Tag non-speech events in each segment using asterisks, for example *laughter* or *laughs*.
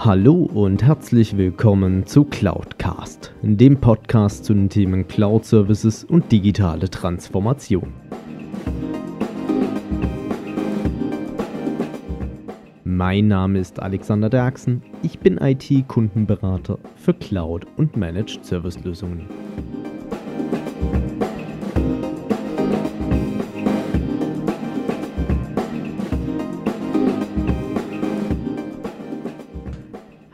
Hallo und herzlich willkommen zu Cloudcast, dem Podcast zu den Themen Cloud Services und digitale Transformation. Mein Name ist Alexander Derksen, ich bin IT-Kundenberater für Cloud und Managed Service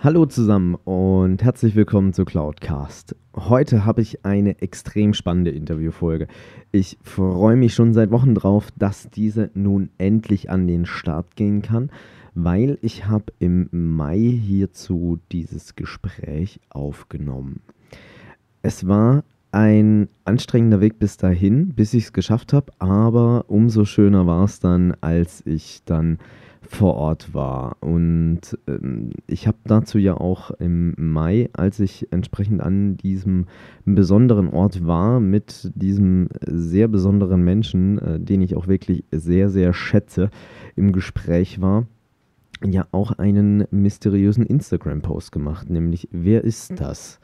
Hallo zusammen und herzlich willkommen zu Cloudcast. Heute habe ich eine extrem spannende Interviewfolge. Ich freue mich schon seit Wochen drauf, dass diese nun endlich an den Start gehen kann, weil ich habe im Mai hierzu dieses Gespräch aufgenommen. Es war ein anstrengender Weg bis dahin, bis ich es geschafft habe, aber umso schöner war es dann, als ich dann vor Ort war. Und ähm, ich habe dazu ja auch im Mai, als ich entsprechend an diesem besonderen Ort war, mit diesem sehr besonderen Menschen, äh, den ich auch wirklich sehr, sehr schätze, im Gespräch war, ja auch einen mysteriösen Instagram-Post gemacht, nämlich wer ist das?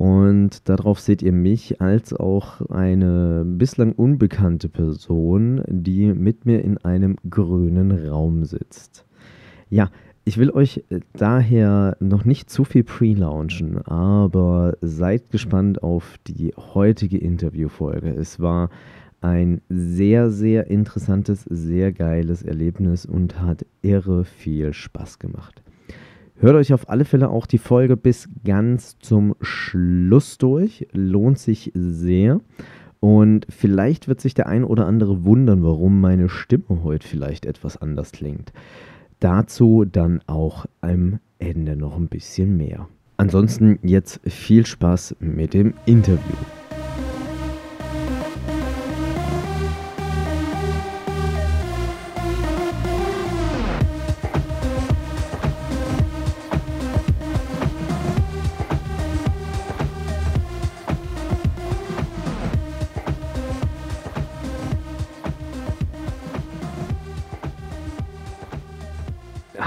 Und darauf seht ihr mich als auch eine bislang unbekannte Person, die mit mir in einem grünen Raum sitzt. Ja, ich will euch daher noch nicht zu viel pre-launchen, aber seid gespannt auf die heutige Interviewfolge. Es war ein sehr, sehr interessantes, sehr geiles Erlebnis und hat irre viel Spaß gemacht. Hört euch auf alle Fälle auch die Folge bis ganz zum Schluss durch. Lohnt sich sehr. Und vielleicht wird sich der ein oder andere wundern, warum meine Stimme heute vielleicht etwas anders klingt. Dazu dann auch am Ende noch ein bisschen mehr. Ansonsten jetzt viel Spaß mit dem Interview.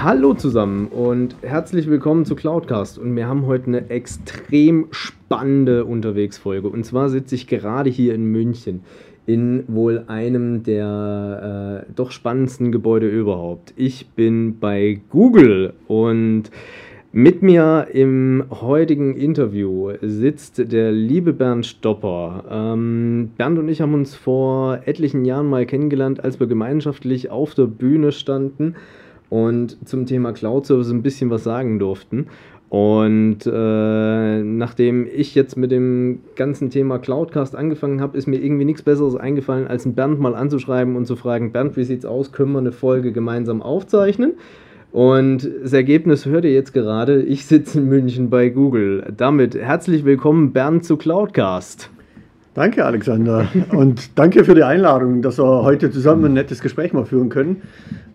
Hallo zusammen und herzlich willkommen zu Cloudcast. Und wir haben heute eine extrem spannende Unterwegsfolge. Und zwar sitze ich gerade hier in München in wohl einem der äh, doch spannendsten Gebäude überhaupt. Ich bin bei Google und mit mir im heutigen Interview sitzt der liebe Bernd Stopper. Ähm, Bernd und ich haben uns vor etlichen Jahren mal kennengelernt, als wir gemeinschaftlich auf der Bühne standen und zum Thema Cloud Service ein bisschen was sagen durften. Und äh, nachdem ich jetzt mit dem ganzen Thema Cloudcast angefangen habe, ist mir irgendwie nichts Besseres eingefallen, als einen Bernd mal anzuschreiben und zu fragen, Bernd, wie sieht's aus? Können wir eine Folge gemeinsam aufzeichnen? Und das Ergebnis hört ihr jetzt gerade. Ich sitze in München bei Google. Damit herzlich willkommen, Bernd, zu Cloudcast. Danke, Alexander. Und danke für die Einladung, dass wir heute zusammen ein nettes Gespräch mal führen können.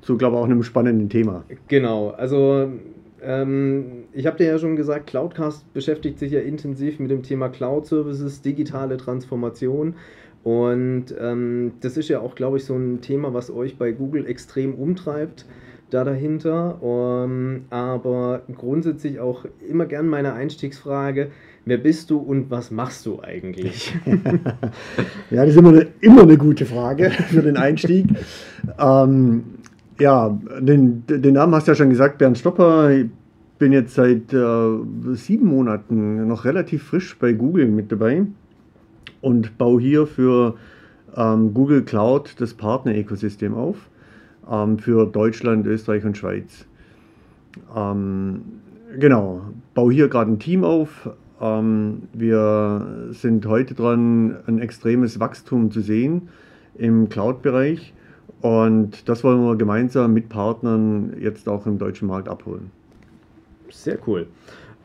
Zu, glaube ich, auch einem spannenden Thema. Genau. Also, ähm, ich habe dir ja schon gesagt, Cloudcast beschäftigt sich ja intensiv mit dem Thema Cloud Services, digitale Transformation. Und ähm, das ist ja auch, glaube ich, so ein Thema, was euch bei Google extrem umtreibt da dahinter. Um, ähm, aber grundsätzlich auch immer gern meine Einstiegsfrage, wer bist du und was machst du eigentlich? *laughs* ja, das ist immer eine, immer eine gute Frage für den Einstieg. *laughs* ähm, ja, den, den Namen hast du ja schon gesagt, Bernd Stopper. Ich bin jetzt seit äh, sieben Monaten noch relativ frisch bei Google mit dabei und baue hier für ähm, Google Cloud das Partner-Ökosystem auf ähm, für Deutschland, Österreich und Schweiz. Ähm, genau, baue hier gerade ein Team auf. Ähm, wir sind heute dran, ein extremes Wachstum zu sehen im Cloud-Bereich. Und das wollen wir gemeinsam mit Partnern jetzt auch im deutschen Markt abholen. Sehr cool.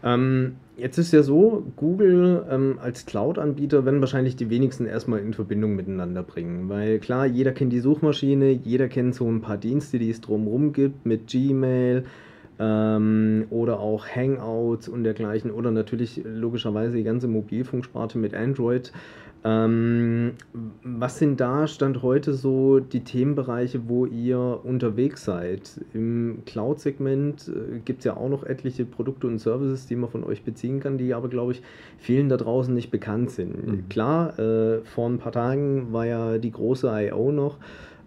Ähm, jetzt ist ja so, Google ähm, als Cloud-Anbieter werden wahrscheinlich die wenigsten erstmal in Verbindung miteinander bringen. Weil klar, jeder kennt die Suchmaschine, jeder kennt so ein paar Dienste, die es drumherum gibt, mit Gmail, ähm, oder auch Hangouts und dergleichen oder natürlich logischerweise die ganze Mobilfunksparte mit Android. Ähm, was sind da Stand heute so die Themenbereiche, wo ihr unterwegs seid? Im Cloud-Segment äh, gibt es ja auch noch etliche Produkte und Services, die man von euch beziehen kann, die aber, glaube ich, vielen da draußen nicht bekannt sind. Mhm. Klar, äh, vor ein paar Tagen war ja die große I.O. noch.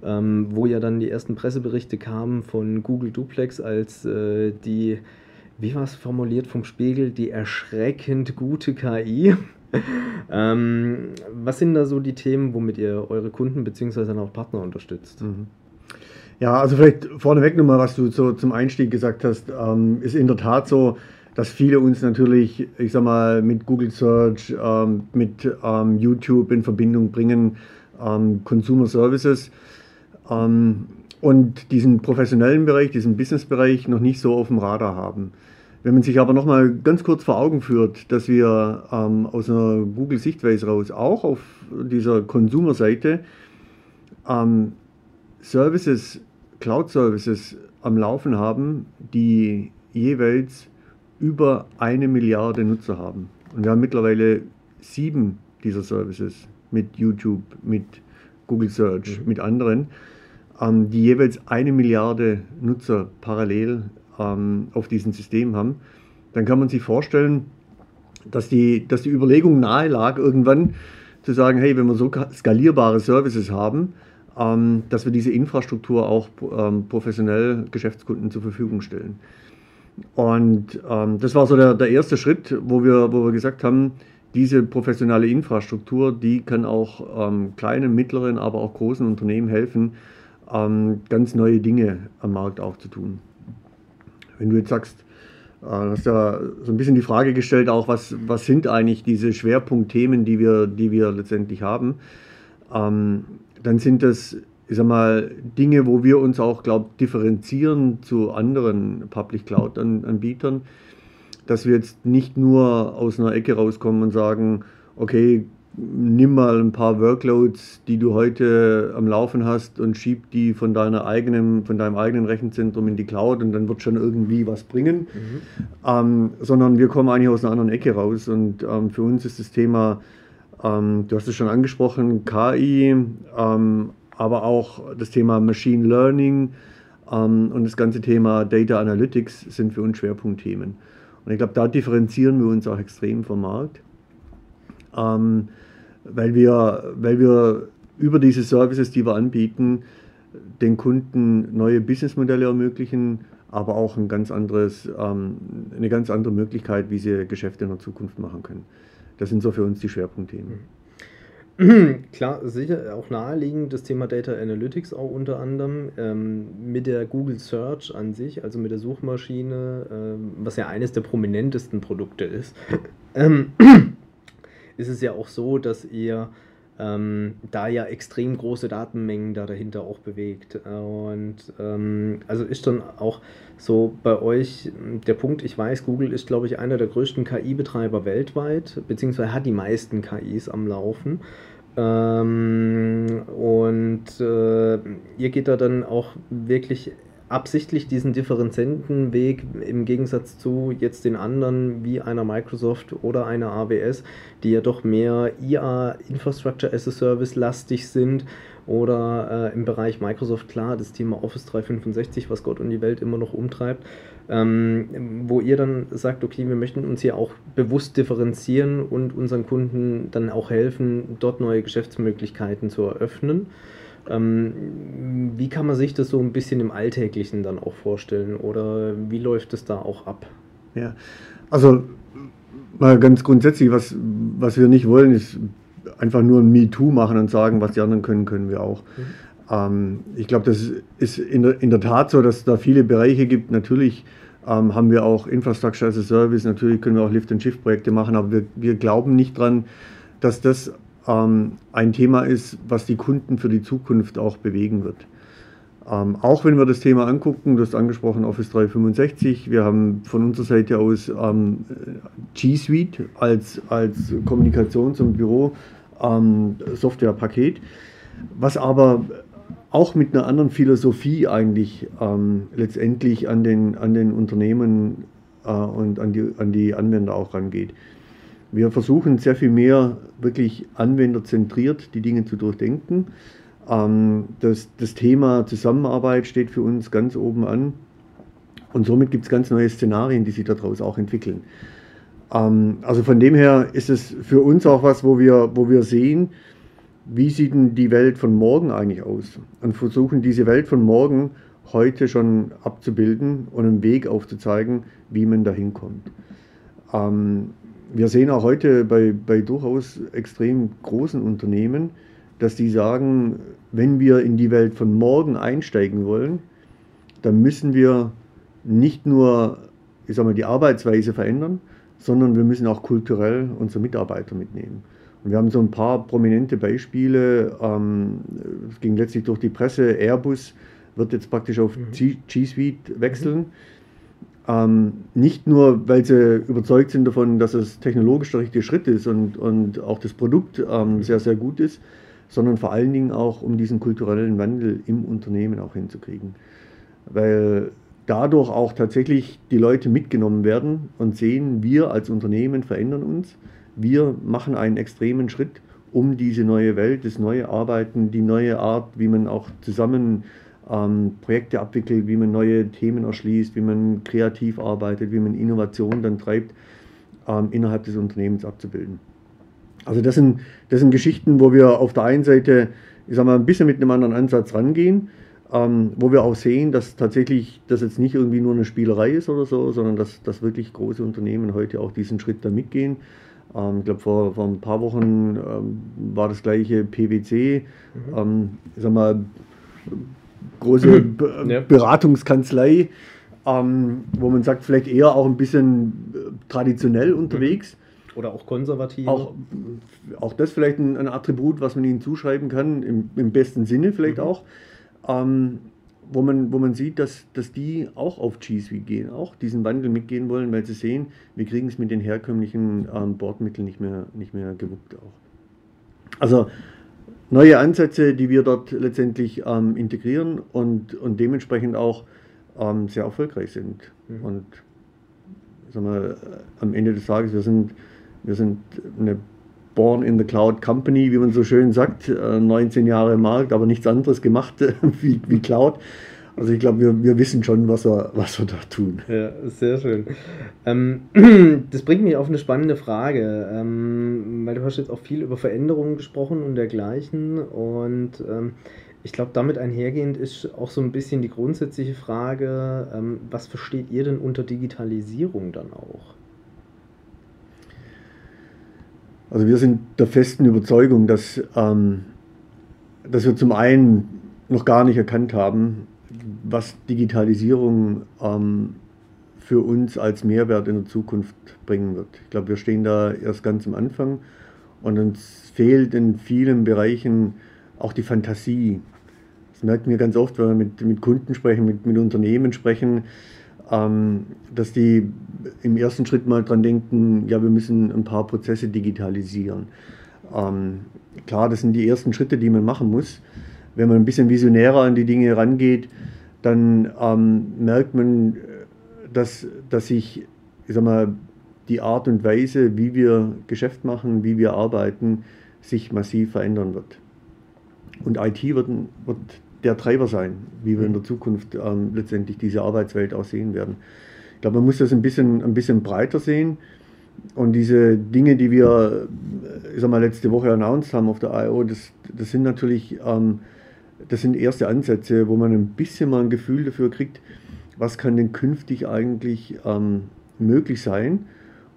Ähm, wo ja dann die ersten Presseberichte kamen von Google Duplex als äh, die, wie war es formuliert vom Spiegel, die erschreckend gute KI. *laughs* ähm, was sind da so die Themen, womit ihr eure Kunden bzw. auch Partner unterstützt? Mhm. Ja, also vielleicht vorneweg nochmal, was du so zum Einstieg gesagt hast, ähm, ist in der Tat so, dass viele uns natürlich, ich sag mal, mit Google Search, ähm, mit ähm, YouTube in Verbindung bringen, ähm, Consumer Services ähm, und diesen professionellen Bereich, diesen Business-Bereich noch nicht so auf dem Radar haben. Wenn man sich aber nochmal ganz kurz vor Augen führt, dass wir ähm, aus einer Google-Sichtweise raus auch auf dieser Consumer-Seite ähm, Services, Cloud-Services am Laufen haben, die jeweils über eine Milliarde Nutzer haben. Und wir haben mittlerweile sieben dieser Services mit YouTube, mit Google Search, mhm. mit anderen, ähm, die jeweils eine Milliarde Nutzer parallel ähm, auf diesem System haben, dann kann man sich vorstellen, dass die, dass die Überlegung nahe lag, irgendwann zu sagen, hey, wenn wir so skalierbare Services haben, ähm, dass wir diese Infrastruktur auch ähm, professionell Geschäftskunden zur Verfügung stellen. Und ähm, das war so der, der erste Schritt, wo wir, wo wir gesagt haben, diese professionelle Infrastruktur, die kann auch ähm, kleinen, mittleren, aber auch großen Unternehmen helfen, ähm, ganz neue Dinge am Markt auch zu tun. Wenn du jetzt sagst, äh, hast ja so ein bisschen die Frage gestellt, auch was, was sind eigentlich diese Schwerpunktthemen, die wir, die wir letztendlich haben, ähm, dann sind das, ich sag mal, Dinge, wo wir uns auch, glaube differenzieren zu anderen Public Cloud-Anbietern, dass wir jetzt nicht nur aus einer Ecke rauskommen und sagen, okay, nimm mal ein paar Workloads, die du heute am Laufen hast und schieb die von, deiner eigenen, von deinem eigenen Rechenzentrum in die Cloud und dann wird schon irgendwie was bringen. Mhm. Ähm, sondern wir kommen eigentlich aus einer anderen Ecke raus und ähm, für uns ist das Thema, ähm, du hast es schon angesprochen, KI, ähm, aber auch das Thema Machine Learning ähm, und das ganze Thema Data Analytics sind für uns Schwerpunktthemen. Und ich glaube, da differenzieren wir uns auch extrem vom Markt. Ähm, weil wir, weil wir über diese Services, die wir anbieten, den Kunden neue Businessmodelle ermöglichen, aber auch ein ganz anderes, ähm, eine ganz andere Möglichkeit, wie sie Geschäfte in der Zukunft machen können. Das sind so für uns die Schwerpunktthemen. *clears throat* Klar, sicher auch naheliegend das Thema Data Analytics auch unter anderem ähm, mit der Google Search an sich, also mit der Suchmaschine, ähm, was ja eines der prominentesten Produkte ist. *clears throat* *clears throat* ist es ja auch so, dass ihr ähm, da ja extrem große Datenmengen da dahinter auch bewegt. Und ähm, also ist dann auch so bei euch der Punkt, ich weiß, Google ist, glaube ich, einer der größten KI-Betreiber weltweit, beziehungsweise hat die meisten KIs am Laufen. Ähm, und äh, ihr geht da dann auch wirklich absichtlich diesen differenzenten Weg im Gegensatz zu jetzt den anderen wie einer Microsoft oder einer AWS, die ja doch mehr IA Infrastructure as a Service lastig sind oder äh, im Bereich Microsoft klar das Thema Office 365, was Gott und die Welt immer noch umtreibt, ähm, wo ihr dann sagt, okay, wir möchten uns hier auch bewusst differenzieren und unseren Kunden dann auch helfen, dort neue Geschäftsmöglichkeiten zu eröffnen. Ähm, wie kann man sich das so ein bisschen im Alltäglichen dann auch vorstellen oder wie läuft es da auch ab? Ja, also mal ganz grundsätzlich, was, was wir nicht wollen, ist einfach nur ein MeToo machen und sagen, was die anderen können, können wir auch. Mhm. Ähm, ich glaube, das ist in der, in der Tat so, dass es da viele Bereiche gibt. Natürlich ähm, haben wir auch Infrastructure as a Service, natürlich können wir auch Lift-and-Shift-Projekte machen, aber wir, wir glauben nicht dran, dass das ähm, ein Thema ist, was die Kunden für die Zukunft auch bewegen wird. Ähm, auch wenn wir das Thema angucken, du hast angesprochen Office 365, wir haben von unserer Seite aus ähm, G Suite als, als Kommunikations- und Büro-Softwarepaket, was aber auch mit einer anderen Philosophie eigentlich ähm, letztendlich an den, an den Unternehmen äh, und an die, an die Anwender auch rangeht. Wir versuchen sehr viel mehr wirklich anwenderzentriert die Dinge zu durchdenken. Ähm, das, das Thema Zusammenarbeit steht für uns ganz oben an. Und somit gibt es ganz neue Szenarien, die sich daraus auch entwickeln. Ähm, also von dem her ist es für uns auch was, wo wir, wo wir sehen, wie sieht denn die Welt von morgen eigentlich aus? Und versuchen diese Welt von morgen heute schon abzubilden und einen Weg aufzuzeigen, wie man da hinkommt. Ähm, wir sehen auch heute bei, bei durchaus extrem großen Unternehmen, dass die sagen, wenn wir in die Welt von morgen einsteigen wollen, dann müssen wir nicht nur ich sag mal, die Arbeitsweise verändern, sondern wir müssen auch kulturell unsere Mitarbeiter mitnehmen. Und wir haben so ein paar prominente Beispiele. Ähm, es ging letztlich durch die Presse. Airbus wird jetzt praktisch auf mhm. G Suite wechseln. Mhm. Ähm, nicht nur, weil sie überzeugt sind davon, dass es technologisch der richtige Schritt ist und, und auch das Produkt ähm, sehr, sehr gut ist, sondern vor allen Dingen auch, um diesen kulturellen Wandel im Unternehmen auch hinzukriegen. Weil dadurch auch tatsächlich die Leute mitgenommen werden und sehen, wir als Unternehmen verändern uns wir machen einen extremen Schritt, um diese neue Welt, das neue Arbeiten, die neue Art, wie man auch zusammen ähm, Projekte abwickelt, wie man neue Themen erschließt, wie man kreativ arbeitet, wie man Innovation dann treibt, ähm, innerhalb des Unternehmens abzubilden. Also das sind, das sind Geschichten, wo wir auf der einen Seite, ich sag mal, ein bisschen mit einem anderen Ansatz rangehen, ähm, wo wir auch sehen, dass tatsächlich das jetzt nicht irgendwie nur eine Spielerei ist oder so, sondern dass, dass wirklich große Unternehmen heute auch diesen Schritt da mitgehen. Ähm, ich glaube, vor, vor ein paar Wochen ähm, war das gleiche PwC. Mhm. Ähm, ich sag mal, große ja. Beratungskanzlei, ähm, wo man sagt, vielleicht eher auch ein bisschen äh, traditionell unterwegs. Mhm. Oder auch konservativ. Auch, auch das vielleicht ein, ein, Attribut, was man ihnen zuschreiben kann, im, im besten Sinne vielleicht mhm. auch. Ähm, wo man, wo man sieht, dass, dass die auch auf G Suite gehen, auch diesen Wandel mitgehen wollen, weil sie sehen, wir kriegen es mit den herkömmlichen ähm, Bordmitteln nicht mehr, nicht mehr gewuppt auch. Also neue Ansätze, die wir dort letztendlich ähm, integrieren und, und dementsprechend auch ähm, sehr erfolgreich sind. Mhm. Und sagen wir, am Ende des Tages, wir sind, wir sind eine Born in the Cloud Company, wie man so schön sagt, 19 äh, Jahre im Markt, aber nichts anderes gemacht *laughs* wie, wie Cloud. Also ich glaube, wir, wir wissen schon, was wir, was wir da tun. Ja, sehr schön. Ähm, *clears throat* das bringt mich auf eine spannende Frage, ähm, weil du hast jetzt auch viel über Veränderungen gesprochen und dergleichen. Und ähm, ich glaube, damit einhergehend ist auch so ein bisschen die grundsätzliche Frage, ähm, was versteht ihr denn unter Digitalisierung dann auch? Also wir sind der festen Überzeugung, dass, ähm, dass wir zum einen noch gar nicht erkannt haben, was Digitalisierung ähm, für uns als Mehrwert in der Zukunft bringen wird. Ich glaube, wir stehen da erst ganz am Anfang und uns fehlt in vielen Bereichen auch die Fantasie. Das merken wir ganz oft, wenn wir mit, mit Kunden sprechen, mit, mit Unternehmen sprechen, ähm, dass die im ersten Schritt mal dran denken, ja, wir müssen ein paar Prozesse digitalisieren. Ähm, klar, das sind die ersten Schritte, die man machen muss. Wenn man ein bisschen visionärer an die Dinge rangeht, dann ähm, merkt man, dass, dass sich, ich sag mal, die Art und Weise, wie wir Geschäft machen, wie wir arbeiten, sich massiv verändern wird. Und IT wird, wird der Treiber sein, wie wir in der Zukunft ähm, letztendlich diese Arbeitswelt auch sehen werden. Ich glaube, man muss das ein bisschen, ein bisschen breiter sehen. Und diese Dinge, die wir, äh, ich sag mal, letzte Woche announced haben auf der I.O., das, das sind natürlich, ähm, das sind erste Ansätze, wo man ein bisschen mal ein Gefühl dafür kriegt, was kann denn künftig eigentlich ähm, möglich sein.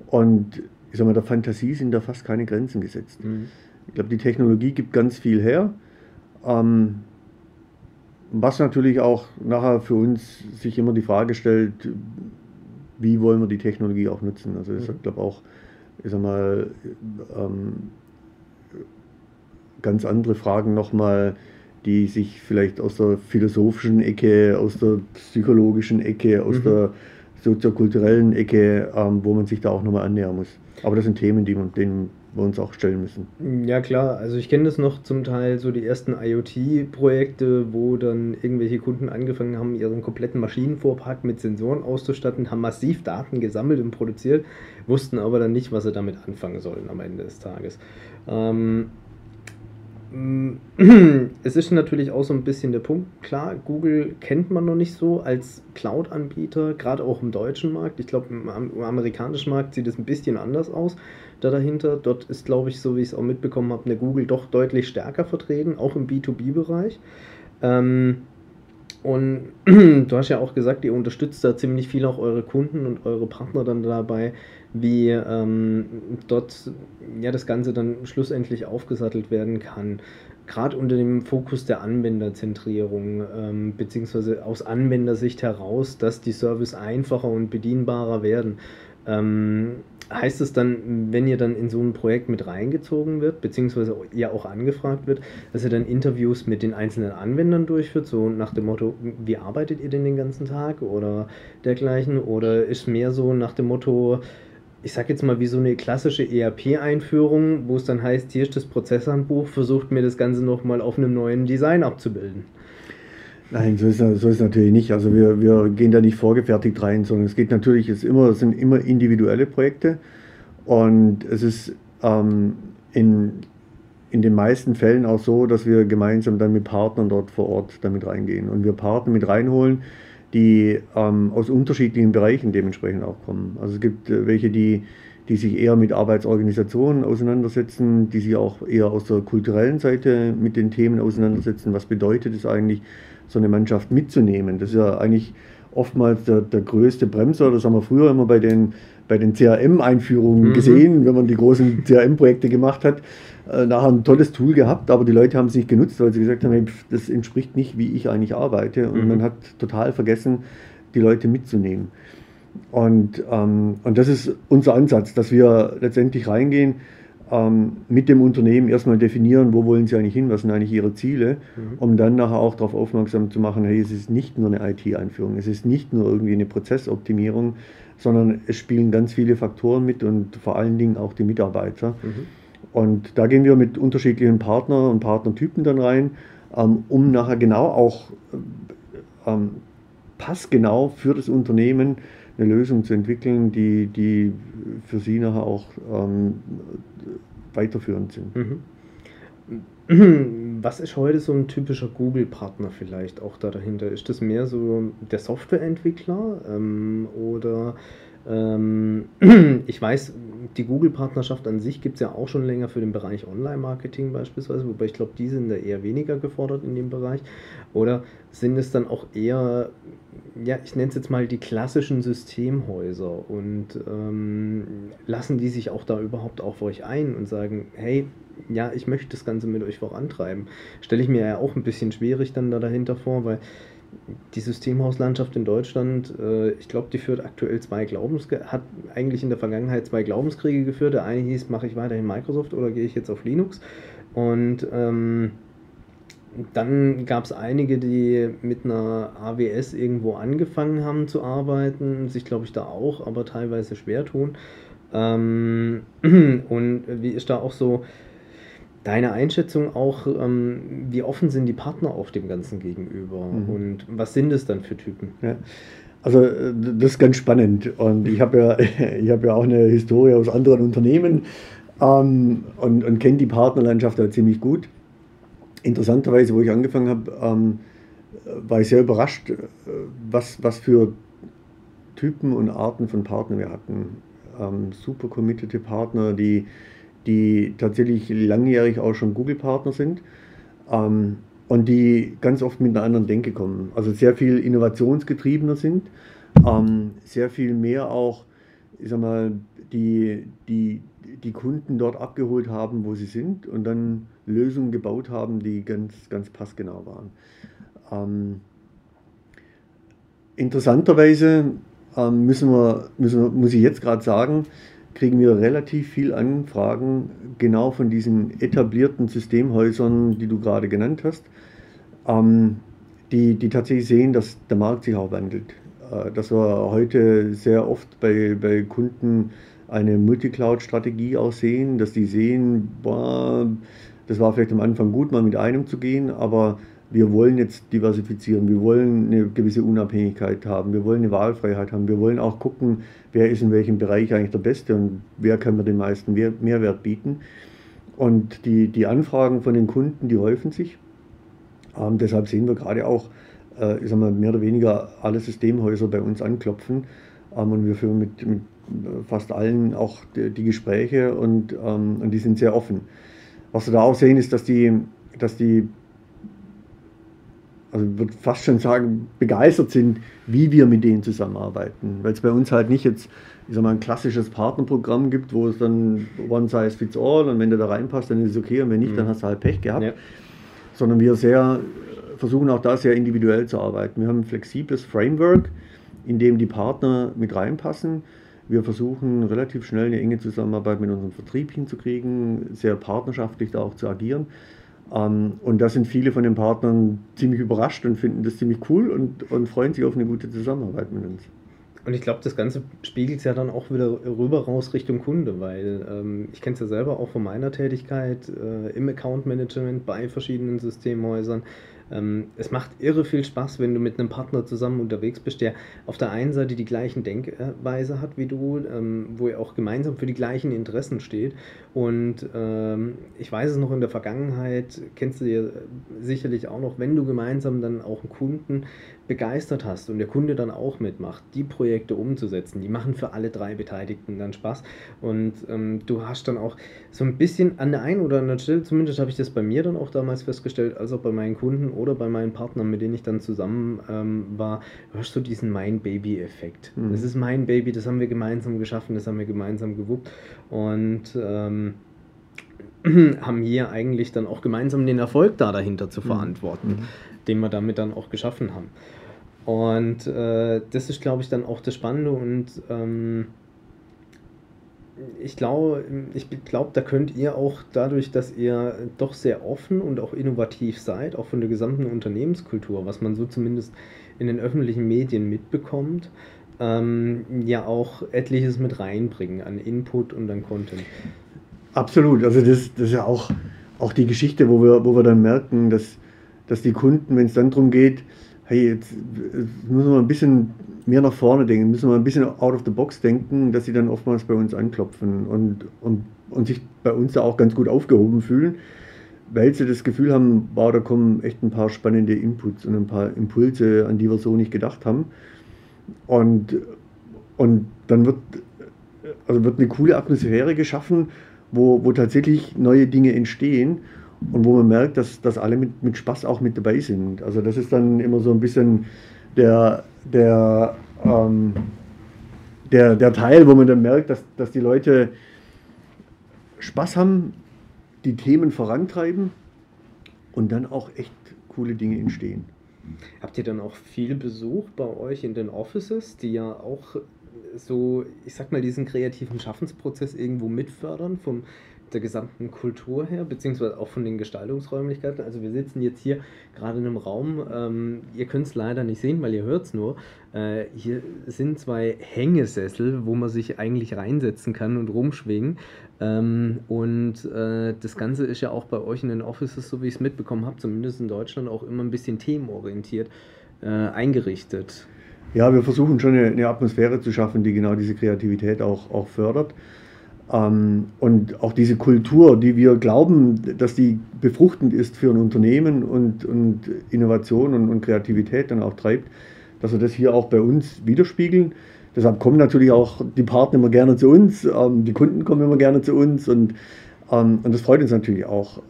Und ich sag mal, der Fantasie sind da fast keine Grenzen gesetzt. Mhm. Ich glaube, die Technologie gibt ganz viel her. Ähm, was natürlich auch nachher für uns sich immer die Frage stellt, wie wollen wir die Technologie auch nutzen. Also ich mhm. glaube auch, ich sag mal, ähm, ganz andere Fragen nochmal, die sich vielleicht aus der philosophischen Ecke, aus der psychologischen Ecke, aus mhm. der soziokulturellen Ecke, ähm, wo man sich da auch nochmal annähern muss. Aber das sind Themen, die man, denen, wir uns auch stellen müssen. Ja klar, also ich kenne das noch zum Teil so die ersten IoT-Projekte, wo dann irgendwelche Kunden angefangen haben, ihren kompletten Maschinenfuhrpark mit Sensoren auszustatten, haben massiv Daten gesammelt und produziert, wussten aber dann nicht, was sie damit anfangen sollen am Ende des Tages. Ähm, *clears throat* es ist natürlich auch so ein bisschen der Punkt, klar, Google kennt man noch nicht so als Cloud-Anbieter, gerade auch im deutschen Markt. Ich glaube, im, im, amerikanischen Markt sieht es ein bisschen anders aus da dahinter. Dort ist, glaube ich, so wie ich es auch mitbekommen habe, eine Google doch deutlich stärker vertreten, auch im B2B-Bereich. Ähm, und *clears throat* du hast ja auch gesagt, ihr unterstützt da ziemlich viel auch eure Kunden und eure Partner dann dabei, wie ähm, dort ja das Ganze dann schlussendlich aufgesattelt werden kann. Gerade unter dem Fokus der Anwenderzentrierung, ähm, beziehungsweise aus Anwendersicht heraus, dass die Service einfacher und bedienbarer werden. Ähm, heißt es dann, wenn ihr dann in so ein Projekt mit reingezogen wird, beziehungsweise ihr auch angefragt wird, dass ihr dann Interviews mit den einzelnen Anwendern durchführt, so nach dem Motto, wie arbeitet ihr denn den ganzen Tag oder dergleichen? Oder ist mehr so nach dem Motto, ich sag jetzt mal wie so eine klassische ERP-Einführung, wo es dann heißt, hier ist das Prozesshandbuch, versucht mir das Ganze nochmal auf einem neuen Design abzubilden. Nein, so ist, so ist natürlich nicht. Also wir, wir gehen da nicht vorgefertigt rein, sondern es geht natürlich, es, immer, es sind immer individuelle Projekte und es ist ähm, in, in den meisten Fällen auch so, dass wir gemeinsam dann mit Partnern dort vor Ort damit reingehen und wir Partner mit reinholen, die ähm, aus unterschiedlichen Bereichen dementsprechend auch kommen. Also es gibt äh, welche, die, die sich eher mit Arbeitsorganisationen auseinandersetzen, die sich auch eher aus der kulturellen Seite mit den Themen auseinandersetzen. Was bedeutet es eigentlich, so eine Mannschaft mitzunehmen. Das ist ja eigentlich oftmals der, der größte Bremser. Das haben wir früher immer bei den, bei den CRM-Einführungen mhm. gesehen, wenn man die großen CRM-Projekte gemacht hat. Äh, nachher ein tolles Tool gehabt, aber die Leute haben es nicht genutzt, weil sie gesagt haben, das entspricht nicht, wie ich eigentlich arbeite. Und mhm. man hat total vergessen, die Leute mitzunehmen. Und, ähm, und das ist unser Ansatz, dass wir letztendlich reingehen ähm, mit dem Unternehmen erstmal definieren, wo wollen sie eigentlich hin, was sind eigentlich ihre Ziele, mhm. um dann nachher auch darauf aufmerksam zu machen, hey, es ist nicht nur eine IT-Einführung, es ist nicht nur irgendwie eine Prozessoptimierung, sondern es spielen ganz viele Faktoren mit und vor allen Dingen auch die Mitarbeiter. Mhm. Und da gehen wir mit unterschiedlichen Partnern und Partnertypen dann rein, ähm, um nachher genau auch ähm, passgenau für das Unternehmen eine Lösung zu entwickeln, die, die für sie nachher auch ähm, weiterführend sind. Mhm. Was ist heute so ein typischer Google-Partner vielleicht auch da dahinter? Ist das mehr so der Softwareentwickler ähm, oder ähm, *clears throat* ich weiß, die Google-Partnerschaft an sich gibt es ja auch schon länger für den Bereich Online-Marketing beispielsweise, wobei ich glaube, die sind da eher weniger gefordert in dem Bereich. Oder sind es dann auch eher, ja, ich nenne es jetzt mal die klassischen Systemhäuser und ähm, lassen die sich auch da überhaupt auf euch ein und sagen, hey, ja, ich möchte das Ganze mit euch vorantreiben. Stelle ich mir ja auch ein bisschen schwierig dann da dahinter vor, weil die Systemhauslandschaft in Deutschland, äh, ich glaube, die führt aktuell zwei Glaubenskriege, hat eigentlich in der Vergangenheit zwei Glaubenskriege geführt. Der eine hieß, mache ich weiterhin Microsoft oder gehe ich jetzt auf Linux? Und ähm, dann gab es einige, die mit einer AWS irgendwo angefangen haben zu arbeiten, sich glaube ich da auch, aber teilweise schwer tun. Ähm, *clears throat* und wie ist da auch so deine Einschätzung auch, ähm, wie offen sind die Partner auch dem Ganzen gegenüber mhm. und was sind es dann für Typen? Ja. Also äh, das ist ganz spannend und ich habe ja, *laughs* hab ja auch eine Historie aus anderen Unternehmen ähm, und, und kenne die Partnerlandschaft da ziemlich gut. Interessanterweise, wo ich angefangen habe, ähm, war ich sehr überrascht, äh, was, was für Typen und Arten von Partnern wir hatten. Ähm, super committete Partner, die die tatsächlich langjährig auch schon Google-Partner sind ähm, und die ganz oft mit einer anderen Denke kommen. Also sehr viel innovationsgetriebener sind, ähm, sehr viel mehr auch, ich sag mal, die, die, die Kunden dort abgeholt haben, wo sie sind und dann Lösungen gebaut haben, die ganz, ganz passgenau waren. Ähm, interessanterweise ähm, müssen wir, müssen muss ich jetzt gerade sagen, kriegen wir relativ viel Anfragen genau von diesen etablierten Systemhäusern, die du gerade genannt hast, ähm, die, die tatsächlich sehen, dass der Markt sich auch wandelt. Äh, dass wir heute sehr oft bei, bei Kunden eine Multicloud-Strategie auch sehen, dass die sehen, boah, das war vielleicht am Anfang gut, mal mit einem zu gehen, aber wir wollen jetzt diversifizieren, wir wollen eine gewisse Unabhängigkeit haben, wir wollen eine Wahlfreiheit haben, wir wollen auch gucken, wer ist in welchem Bereich eigentlich der Beste und wer kann mir den meisten Mehrwert bieten. Und die, die Anfragen von den Kunden, die häufen sich. Ähm, deshalb sehen wir gerade auch, äh, ich sag mal, mehr oder weniger alle Systemhäuser bei uns anklopfen. Ähm, und wir führen mit, mit fast allen auch die, die Gespräche und, ähm, und die sind sehr offen. Was wir da auch sehen, ist, dass die, dass die also ich würde fast schon sagen, begeistert sind, wie wir mit denen zusammenarbeiten. Weil es bei uns halt nicht jetzt ich sag mal, ein klassisches Partnerprogramm gibt, wo es dann one size fits all und wenn du da reinpasst, dann ist es okay und wenn nicht, mhm. dann hast du halt Pech gehabt. Ja. Sondern wir sehr versuchen auch da sehr individuell zu arbeiten. Wir haben ein flexibles Framework, in dem die Partner mit reinpassen. Wir versuchen relativ schnell eine enge Zusammenarbeit mit unserem Vertrieb hinzukriegen, sehr partnerschaftlich da auch zu agieren. Ähm, und da sind viele von den Partnern ziemlich überrascht und finden das ziemlich cool und, und freuen sich auf eine gute Zusammenarbeit mit uns. Und ich glaube, das Ganze spiegelt ja dann auch wieder rüber raus Richtung Kunde, weil ähm, ich kenne es ja selber auch von meiner Tätigkeit äh, im Account Management bei verschiedenen Systemhäusern. Ähm, es macht irre viel Spaß, wenn du mit einem Partner zusammen unterwegs bist, der auf der einen Seite die gleichen Denkweise hat wie du, ähm, wo er auch gemeinsam für die gleichen Interessen steht. Und ähm, ich weiß es noch in der Vergangenheit, kennst du ja sicherlich auch noch, wenn du gemeinsam dann auch einen Kunden begeistert hast und der Kunde dann auch mitmacht, die Projekte umzusetzen, die machen für alle drei Beteiligten dann Spaß. Und ähm, du hast dann auch so ein bisschen an der einen oder anderen Stelle, zumindest habe ich das bei mir dann auch damals festgestellt, als auch bei meinen Kunden oder bei meinen Partnern, mit denen ich dann zusammen ähm, war, hörst du diesen Mein Baby-Effekt. Mhm. Das ist mein Baby, das haben wir gemeinsam geschaffen, das haben wir gemeinsam gewuppt. Und ähm, *clears throat* haben hier eigentlich dann auch gemeinsam den Erfolg da dahinter zu mhm. verantworten, mhm. den wir damit dann auch geschaffen haben. Und äh, das ist, glaube ich, dann auch das Spannende und ähm, ich glaube, ich glaube, da könnt ihr auch dadurch, dass ihr doch sehr offen und auch innovativ seid, auch von der gesamten Unternehmenskultur, was man so zumindest in den öffentlichen Medien mitbekommt, ähm, ja auch etliches mit reinbringen an Input und an Content. Absolut, also das, das ist ja auch, auch die Geschichte, wo wir, wo wir dann merken, dass, dass die Kunden, wenn es dann darum geht, hey, jetzt müssen wir ein bisschen mehr nach vorne denken, müssen wir ein bisschen out of the box denken, dass sie dann oftmals bei uns anklopfen und, und, und sich bei uns da auch ganz gut aufgehoben fühlen, weil sie das Gefühl haben, wow, da kommen echt ein paar spannende Inputs und ein paar Impulse, an die wir so nicht gedacht haben. Und, und dann wird, also wird eine coole Atmosphäre geschaffen, wo, wo tatsächlich neue Dinge entstehen und wo man merkt, dass, dass alle mit, mit Spaß auch mit dabei sind. Also das ist dann immer so ein bisschen der, der, ähm, der, der Teil, wo man dann merkt, dass, dass die Leute Spaß haben, die Themen vorantreiben und dann auch echt coole Dinge entstehen. Habt ihr dann auch viel Besuch bei euch in den Offices, die ja auch so, ich sag mal, diesen kreativen Schaffensprozess irgendwo mitfördern, vom der gesamten Kultur her, beziehungsweise auch von den Gestaltungsräumlichkeiten. Also wir sitzen jetzt hier gerade in einem Raum, ähm, ihr könnt es leider nicht sehen, weil ihr hört es nur. Äh, hier sind zwei Hängesessel, wo man sich eigentlich reinsetzen kann und rumschwingen. Ähm, und äh, das Ganze ist ja auch bei euch in den Offices, so wie ich es mitbekommen habe, zumindest in Deutschland, auch immer ein bisschen themenorientiert äh, eingerichtet. Ja, wir versuchen schon eine, eine, Atmosphäre zu schaffen, die genau diese Kreativität auch, auch fördert. Ähm, und auch diese Kultur, die wir glauben, dass die befruchtend ist für ein Unternehmen und, und Innovation und, und Kreativität dann auch treibt, dass wir das hier auch bei uns widerspiegeln. Deshalb kommen natürlich auch die Partner immer gerne zu uns, ähm, die Kunden kommen immer gerne zu uns und, ähm, und das freut uns natürlich auch,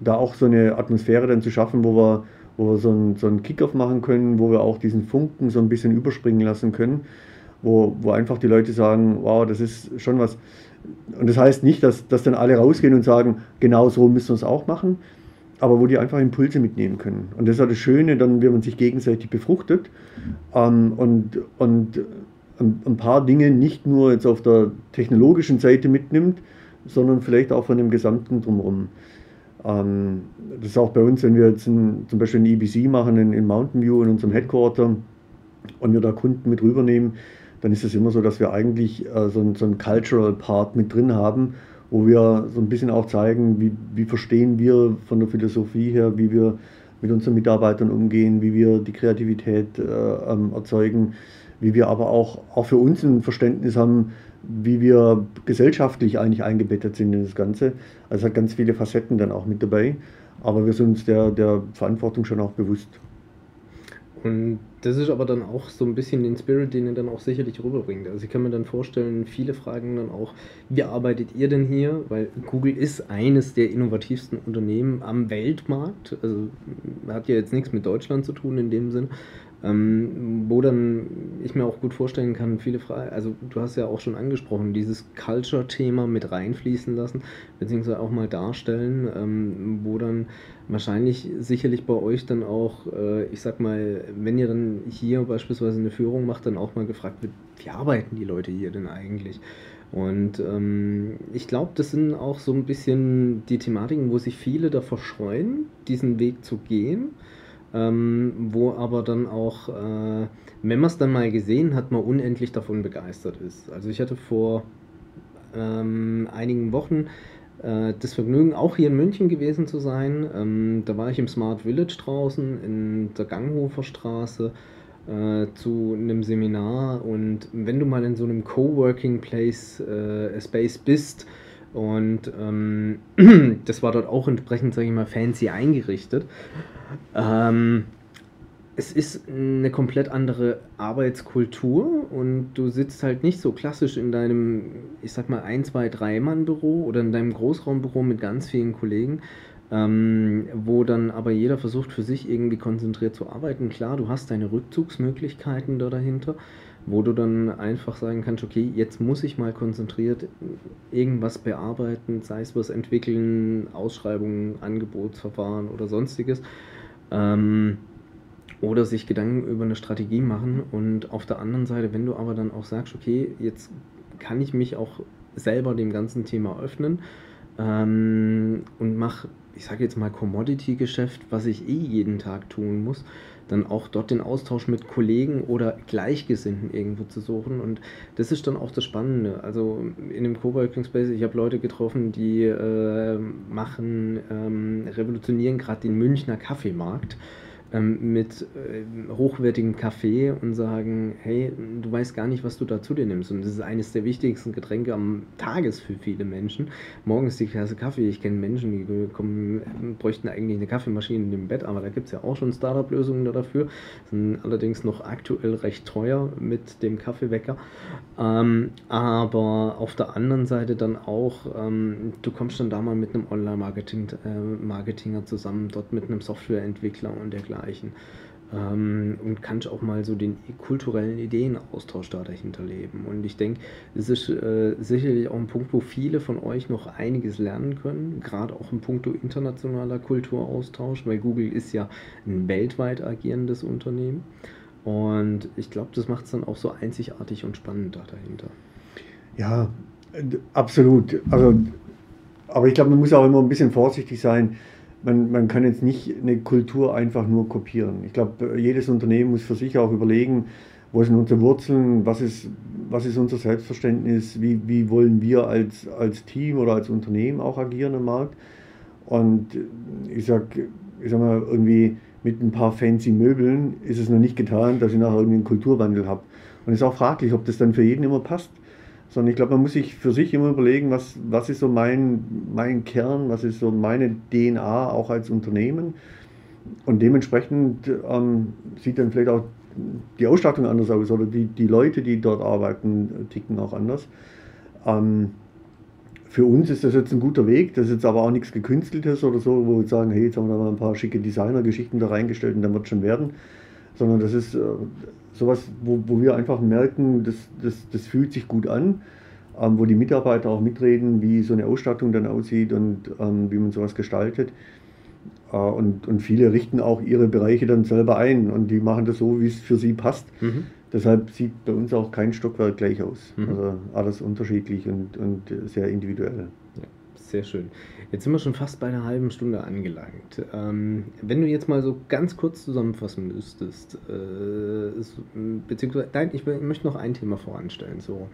da auch so eine Atmosphäre dann zu schaffen, wo wir, wo wir so einen, so einen Kickoff machen können, wo wir auch diesen Funken so ein bisschen überspringen lassen können, wo, wo einfach die Leute sagen, wow, das ist schon was, und das heißt nicht, dass, dass dann alle rausgehen und sagen, genau so müssen wir es auch machen, aber wo die einfach Impulse mitnehmen können. Und das ist ja das Schöne, dann, wenn man sich gegenseitig befruchtet ähm, und, und ein, paar Dinge nicht nur jetzt auf der technologischen Seite mitnimmt, sondern vielleicht auch von dem Gesamten drumherum. Ähm, das ist auch bei uns, wenn wir jetzt ein, zum Beispiel ein EBC machen in, in Mountain View in unserem Headquarter und wir da Kunden mit rübernehmen, dann ist es immer so, dass wir eigentlich äh, so, ein, so einen Cultural Part mit drin haben, wo wir so ein bisschen auch zeigen, wie, wie verstehen wir von der Philosophie her, wie wir mit unseren Mitarbeitern umgehen, wie wir die Kreativität äh, ähm, erzeugen, wie wir aber auch, auch für uns ein Verständnis haben, wie wir gesellschaftlich eigentlich eingebettet sind in das Ganze. Also es hat ganz viele Facetten dann auch mit dabei, aber wir sind uns der, der Verantwortung schon auch bewusst. Und das ist aber dann auch so ein bisschen den Spirit, den ihr dann auch sicherlich rüberbringt. Also ich kann mir dann vorstellen, viele fragen dann auch, wie arbeitet ihr denn hier? Weil Google ist eines der innovativsten Unternehmen am Weltmarkt. Also hat ja jetzt nichts mit Deutschland zu tun in dem Sinn. Ähm, wo dann ich mir auch gut vorstellen kann, viele Fragen, also du hast ja auch schon angesprochen, dieses Culture-Thema mit reinfließen lassen, beziehungsweise auch mal darstellen, ähm, wo dann wahrscheinlich sicherlich bei euch dann auch, äh, ich sag mal, wenn ihr dann hier beispielsweise eine Führung macht, dann auch mal gefragt wird, wie arbeiten die Leute hier denn eigentlich? Und ähm, ich glaube, das sind auch so ein bisschen die Thematiken, wo sich viele davor scheuen, diesen Weg zu gehen ähm, wo aber dann auch, äh, wenn man es dann mal gesehen hat, man unendlich davon begeistert ist. Also ich hatte vor ähm, einigen Wochen äh, das Vergnügen, auch hier in München gewesen zu sein. Ähm, da war ich im Smart Village draußen in der Ganghofer Straße äh, zu einem Seminar und wenn du mal in so einem Coworking Place äh, Space bist, und ähm, *clears throat* das war dort auch entsprechend, sage ich mal, fancy eingerichtet. Ähm, es ist eine komplett andere Arbeitskultur und du sitzt halt nicht so klassisch in deinem, ich sag mal, ein, zwei, drei Mann-Büro oder in deinem Großraumbüro mit ganz vielen Kollegen, ähm, wo dann aber jeder versucht für sich irgendwie konzentriert zu arbeiten. Klar, du hast deine Rückzugsmöglichkeiten da dahinter, wo du dann einfach sagen kannst, okay, jetzt muss ich mal konzentriert irgendwas bearbeiten, sei es was entwickeln, Ausschreibungen, Angebotsverfahren oder sonstiges. Ähm, oder sich Gedanken über eine Strategie machen und auf der anderen Seite, wenn du aber dann auch sagst, okay, jetzt kann ich mich auch selber dem ganzen Thema öffnen ähm, und mache, ich sage jetzt mal Commodity-Geschäft, was ich eh jeden Tag tun muss, dann auch dort den Austausch mit Kollegen oder Gleichgesinnten irgendwo zu suchen. Und das ist dann auch das Spannende. Also in dem Coworking Space, ich habe Leute getroffen, die äh, machen, ähm, revolutionieren gerade den Münchner Kaffeemarkt ähm, mit äh, hochwertigem Kaffee und sagen, hey, du weißt gar nicht, was du da zu dir nimmst. Und das ist eines der wichtigsten Getränke am Tages für viele Menschen. Morgens die Klasse Kaffee. Ich kenne Menschen, die kommen, bräuchten eigentlich eine Kaffeemaschine in dem Bett, aber da gibt es ja auch schon Startup-Lösungen dafür. Sind allerdings noch aktuell recht teuer mit dem Kaffeewecker. Ähm, aber auf der anderen Seite dann auch, ähm, du kommst dann da mal mit einem Online-Marketinger äh, zusammen, dort mit einem Softwareentwickler und dergleichen dergleichen. Ähm, und kannst auch mal so den kulturellen Ideenaustausch da dahinter leben. Und ich denke, es ist äh, sicherlich auch ein Punkt, wo viele von euch noch einiges lernen können, gerade auch im Punkto internationaler Kulturaustausch, weil Google ist ja ein weltweit agierendes Unternehmen. Und ich glaube, das macht es dann auch so einzigartig und spannend da dahinter. Ja, absolut. Also, aber ich glaube, man muss auch immer ein bisschen vorsichtig sein man, man kann jetzt nicht eine Kultur einfach nur kopieren. Ich glaube, jedes Unternehmen muss für sich auch überlegen, wo sind unsere Wurzeln, was ist, was ist unser Selbstverständnis, wie, wie wollen wir als, als Team oder als Unternehmen auch agieren im Markt. Und ich sag, ich sag mal, irgendwie mit ein paar fancy Möbeln ist es noch nicht getan, dass ich nachher irgendwie einen Kulturwandel habe. Und es ist auch fraglich, ob das dann für jeden immer passt sondern ich glaube, man muss sich für sich immer überlegen, was, was ist so mein, mein Kern, was ist so meine DNA auch als Unternehmen. Und dementsprechend ähm, sieht dann vielleicht auch die Ausstattung anders aus oder die, die Leute, die dort arbeiten, ticken auch anders. Ähm, für uns ist das jetzt ein guter Weg, das ist jetzt aber auch nichts Gekünsteltes oder so, wo wir sagen, hey, jetzt haben wir da mal ein paar schicke Designer-Geschichten da reingestellt und dann wird es schon werden. Sondern das ist äh, sowas, wo, wo wir einfach merken, das, das, das fühlt sich gut an, ähm, wo die Mitarbeiter auch mitreden, wie so eine Ausstattung dann aussieht und ähm, wie man sowas gestaltet. Äh, und, und viele richten auch ihre Bereiche dann selber ein und die machen das so, wie es für sie passt. Mhm. Deshalb sieht bei uns auch kein Stockwerk gleich aus. Mhm. Also alles unterschiedlich und, und sehr individuell. Ja Sehr schön. Jetzt sind wir schon fast bei einer halben Stunde angelangt. Ähm, wenn du jetzt mal so ganz kurz zusammenfassen müsstest, äh, beziehungsweise, nein, ich, ich, möchte noch ein Thema voranstellen. So.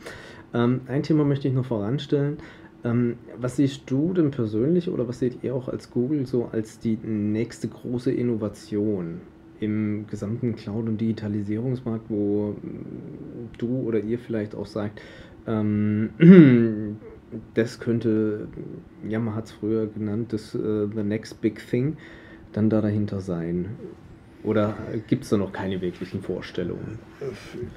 Ähm, ein Thema möchte ich noch voranstellen. Ähm, was siehst du denn persönlich oder was seht ihr auch als Google so als die nächste große Innovation im gesamten Cloud- und Digitalisierungsmarkt, wo du oder ihr vielleicht auch sagt, ähm, *clears throat* das könnte, ja, man hat es früher genannt, das uh, The Next Big Thing, dann da dahinter sein? Oder gibt es da noch keine wirklichen Vorstellungen?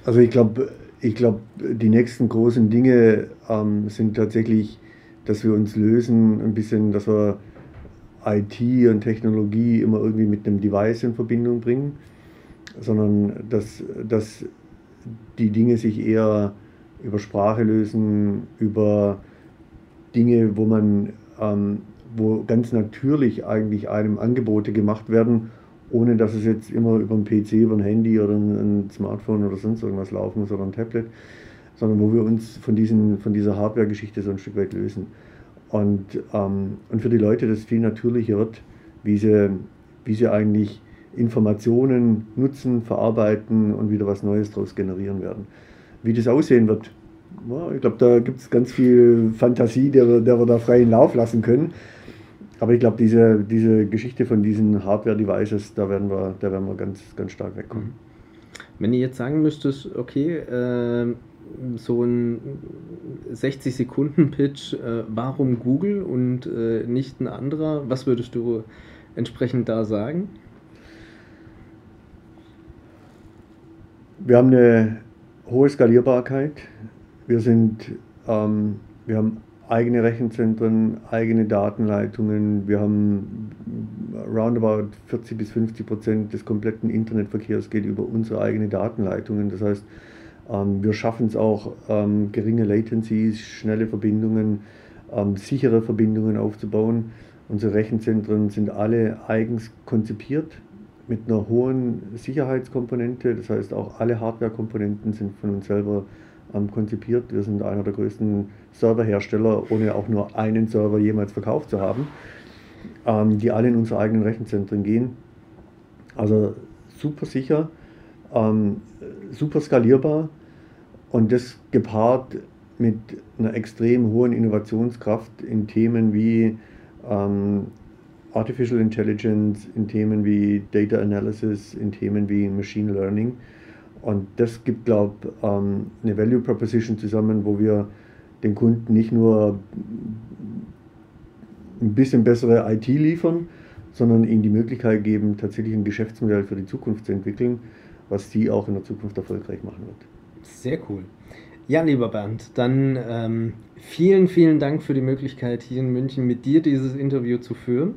Also ich glaube, ich glaube, die nächsten großen Dinge ähm, sind tatsächlich, dass wir uns lösen, ein bisschen, dass wir IT und Technologie immer irgendwie mit einem Device in Verbindung bringen, sondern dass, dass die Dinge sich eher über Sprache lösen, über Dinge, wo man, ähm, wo ganz natürlich eigentlich einem Angebote gemacht werden, ohne dass es jetzt immer über ein PC, über ein Handy oder ein, Smartphone oder sonst irgendwas laufen muss oder ein Tablet, sondern wo wir uns von, diesen, von dieser Hardware-Geschichte so ein Stück weit lösen. Und, ähm, und für die Leute das viel natürlicher wird, wie sie, wie sie eigentlich Informationen nutzen, verarbeiten und wieder was Neues daraus generieren werden. Wie das aussehen wird, ich glaube, da gibt es ganz viel Fantasie, der, der wir da freien Lauf lassen können. Aber ich glaube, diese, diese Geschichte von diesen Hardware-Devices, da werden wir, da werden wir ganz, ganz stark wegkommen. Wenn ihr jetzt sagen müsstest, okay, äh, so ein 60-Sekunden-Pitch, äh, warum Google und äh, nicht ein anderer, was würdest du entsprechend da sagen? Wir haben eine hohe Skalierbarkeit. Wir, sind, ähm, wir haben eigene Rechenzentren, eigene Datenleitungen. Wir haben roundabout 40 bis 50 Prozent des kompletten Internetverkehrs geht über unsere eigenen Datenleitungen. Das heißt, ähm, wir schaffen es auch, ähm, geringe Latencies, schnelle Verbindungen, ähm, sichere Verbindungen aufzubauen. Unsere Rechenzentren sind alle eigens konzipiert mit einer hohen Sicherheitskomponente. Das heißt, auch alle Hardwarekomponenten sind von uns selber ähm, konzipiert. Wir sind einer der größten Serverhersteller, ohne auch nur einen Server jemals verkauft zu haben, ähm, die alle in unsere eigenen Rechenzentren gehen. Also super sicher, ähm, super skalierbar und das gepaart mit einer extrem hohen Innovationskraft in Themen wie ähm, Artificial Intelligence, in Themen wie Data Analysis, in Themen wie Machine Learning. Und das gibt, glaube ich, ähm, eine Value Proposition zusammen, wo wir den Kunden nicht nur ein bisschen bessere IT liefern, sondern ihnen die Möglichkeit geben, tatsächlich ein Geschäftsmodell für die Zukunft zu entwickeln, was sie auch in der Zukunft erfolgreich machen wird. Sehr cool. Ja, lieber Bernd, dann ähm, vielen, vielen Dank für die Möglichkeit, hier in München mit dir dieses Interview zu führen.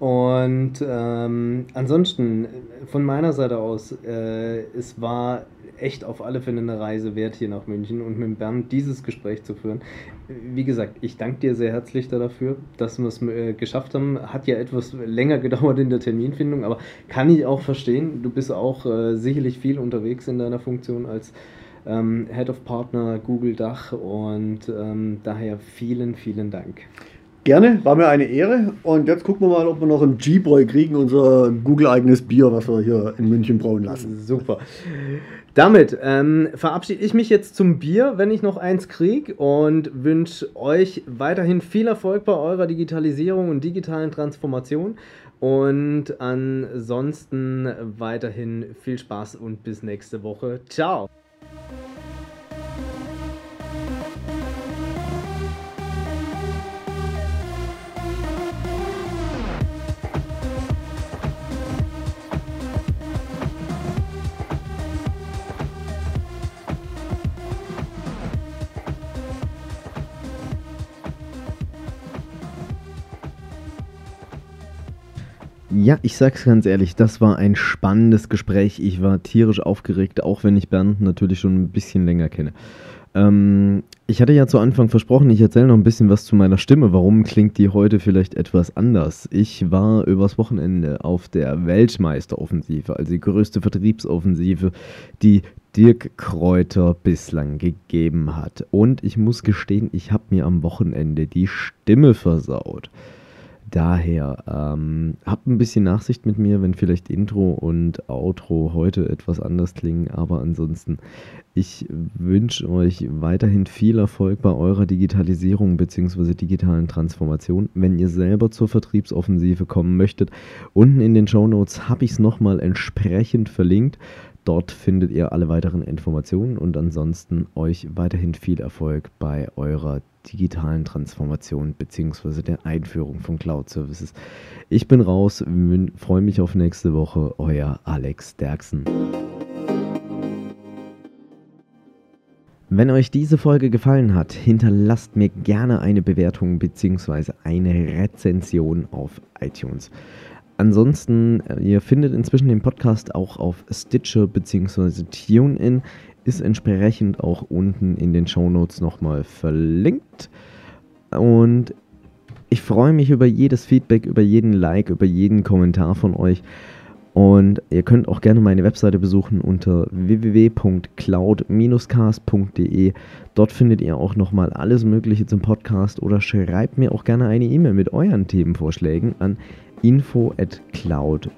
Und ähm, ansonsten von meiner Seite aus, äh, es war echt auf alle Fälle eine Reise wert hier nach München und mit Bernd dieses Gespräch zu führen. Wie gesagt, ich danke dir sehr herzlich dafür, dass wir es äh, geschafft haben. Hat ja etwas länger gedauert in der Terminfindung, aber kann ich auch verstehen. Du bist auch äh, sicherlich viel unterwegs in deiner Funktion als ähm, Head of Partner Google Dach und ähm, daher vielen, vielen Dank. Gerne, war mir eine Ehre. Und jetzt gucken wir mal, ob wir noch einen G-Boy kriegen, unser Google-eigenes Bier, was wir hier in München brauen lassen. Super. Damit ähm, verabschiede ich mich jetzt zum Bier, wenn ich noch eins kriege, und wünsche euch weiterhin viel Erfolg bei eurer Digitalisierung und digitalen Transformation. Und ansonsten weiterhin viel Spaß und bis nächste Woche. Ciao. Ja, ich sag's ganz ehrlich, das war ein spannendes Gespräch. Ich war tierisch aufgeregt, auch wenn ich Bernd natürlich schon ein bisschen länger kenne. Ähm, ich hatte ja zu Anfang versprochen, ich erzähle noch ein bisschen was zu meiner Stimme. Warum klingt die heute vielleicht etwas anders? Ich war übers Wochenende auf der Weltmeisteroffensive, also die größte Vertriebsoffensive, die Dirk Kräuter bislang gegeben hat. Und ich muss gestehen, ich habe mir am Wochenende die Stimme versaut. Daher ähm, habt ein bisschen Nachsicht mit mir, wenn vielleicht Intro und Outro heute etwas anders klingen, aber ansonsten, ich wünsche euch weiterhin viel Erfolg bei eurer Digitalisierung bzw. digitalen Transformation. Wenn ihr selber zur Vertriebsoffensive kommen möchtet, unten in den Show Notes habe ich es nochmal entsprechend verlinkt. Dort findet ihr alle weiteren Informationen und ansonsten euch weiterhin viel Erfolg bei eurer digitalen Transformation bzw. der Einführung von Cloud Services. Ich bin raus, freue mich auf nächste Woche. Euer Alex Derksen. Wenn euch diese Folge gefallen hat, hinterlasst mir gerne eine Bewertung bzw. eine Rezension auf iTunes. Ansonsten, äh, ihr findet inzwischen den Podcast auch auf Stitcher bzw. TuneIn, ist entsprechend auch unten in den Show Notes nochmal verlinkt. Und ich freue mich über jedes Feedback, über jeden Like, über jeden Kommentar von euch. Und ihr könnt auch gerne meine Webseite besuchen unter www.cloud-cast.de. Dort findet ihr auch nochmal alles Mögliche zum Podcast oder schreibt mir auch gerne eine E-Mail mit euren Themenvorschlägen an info at cloud-cast.de.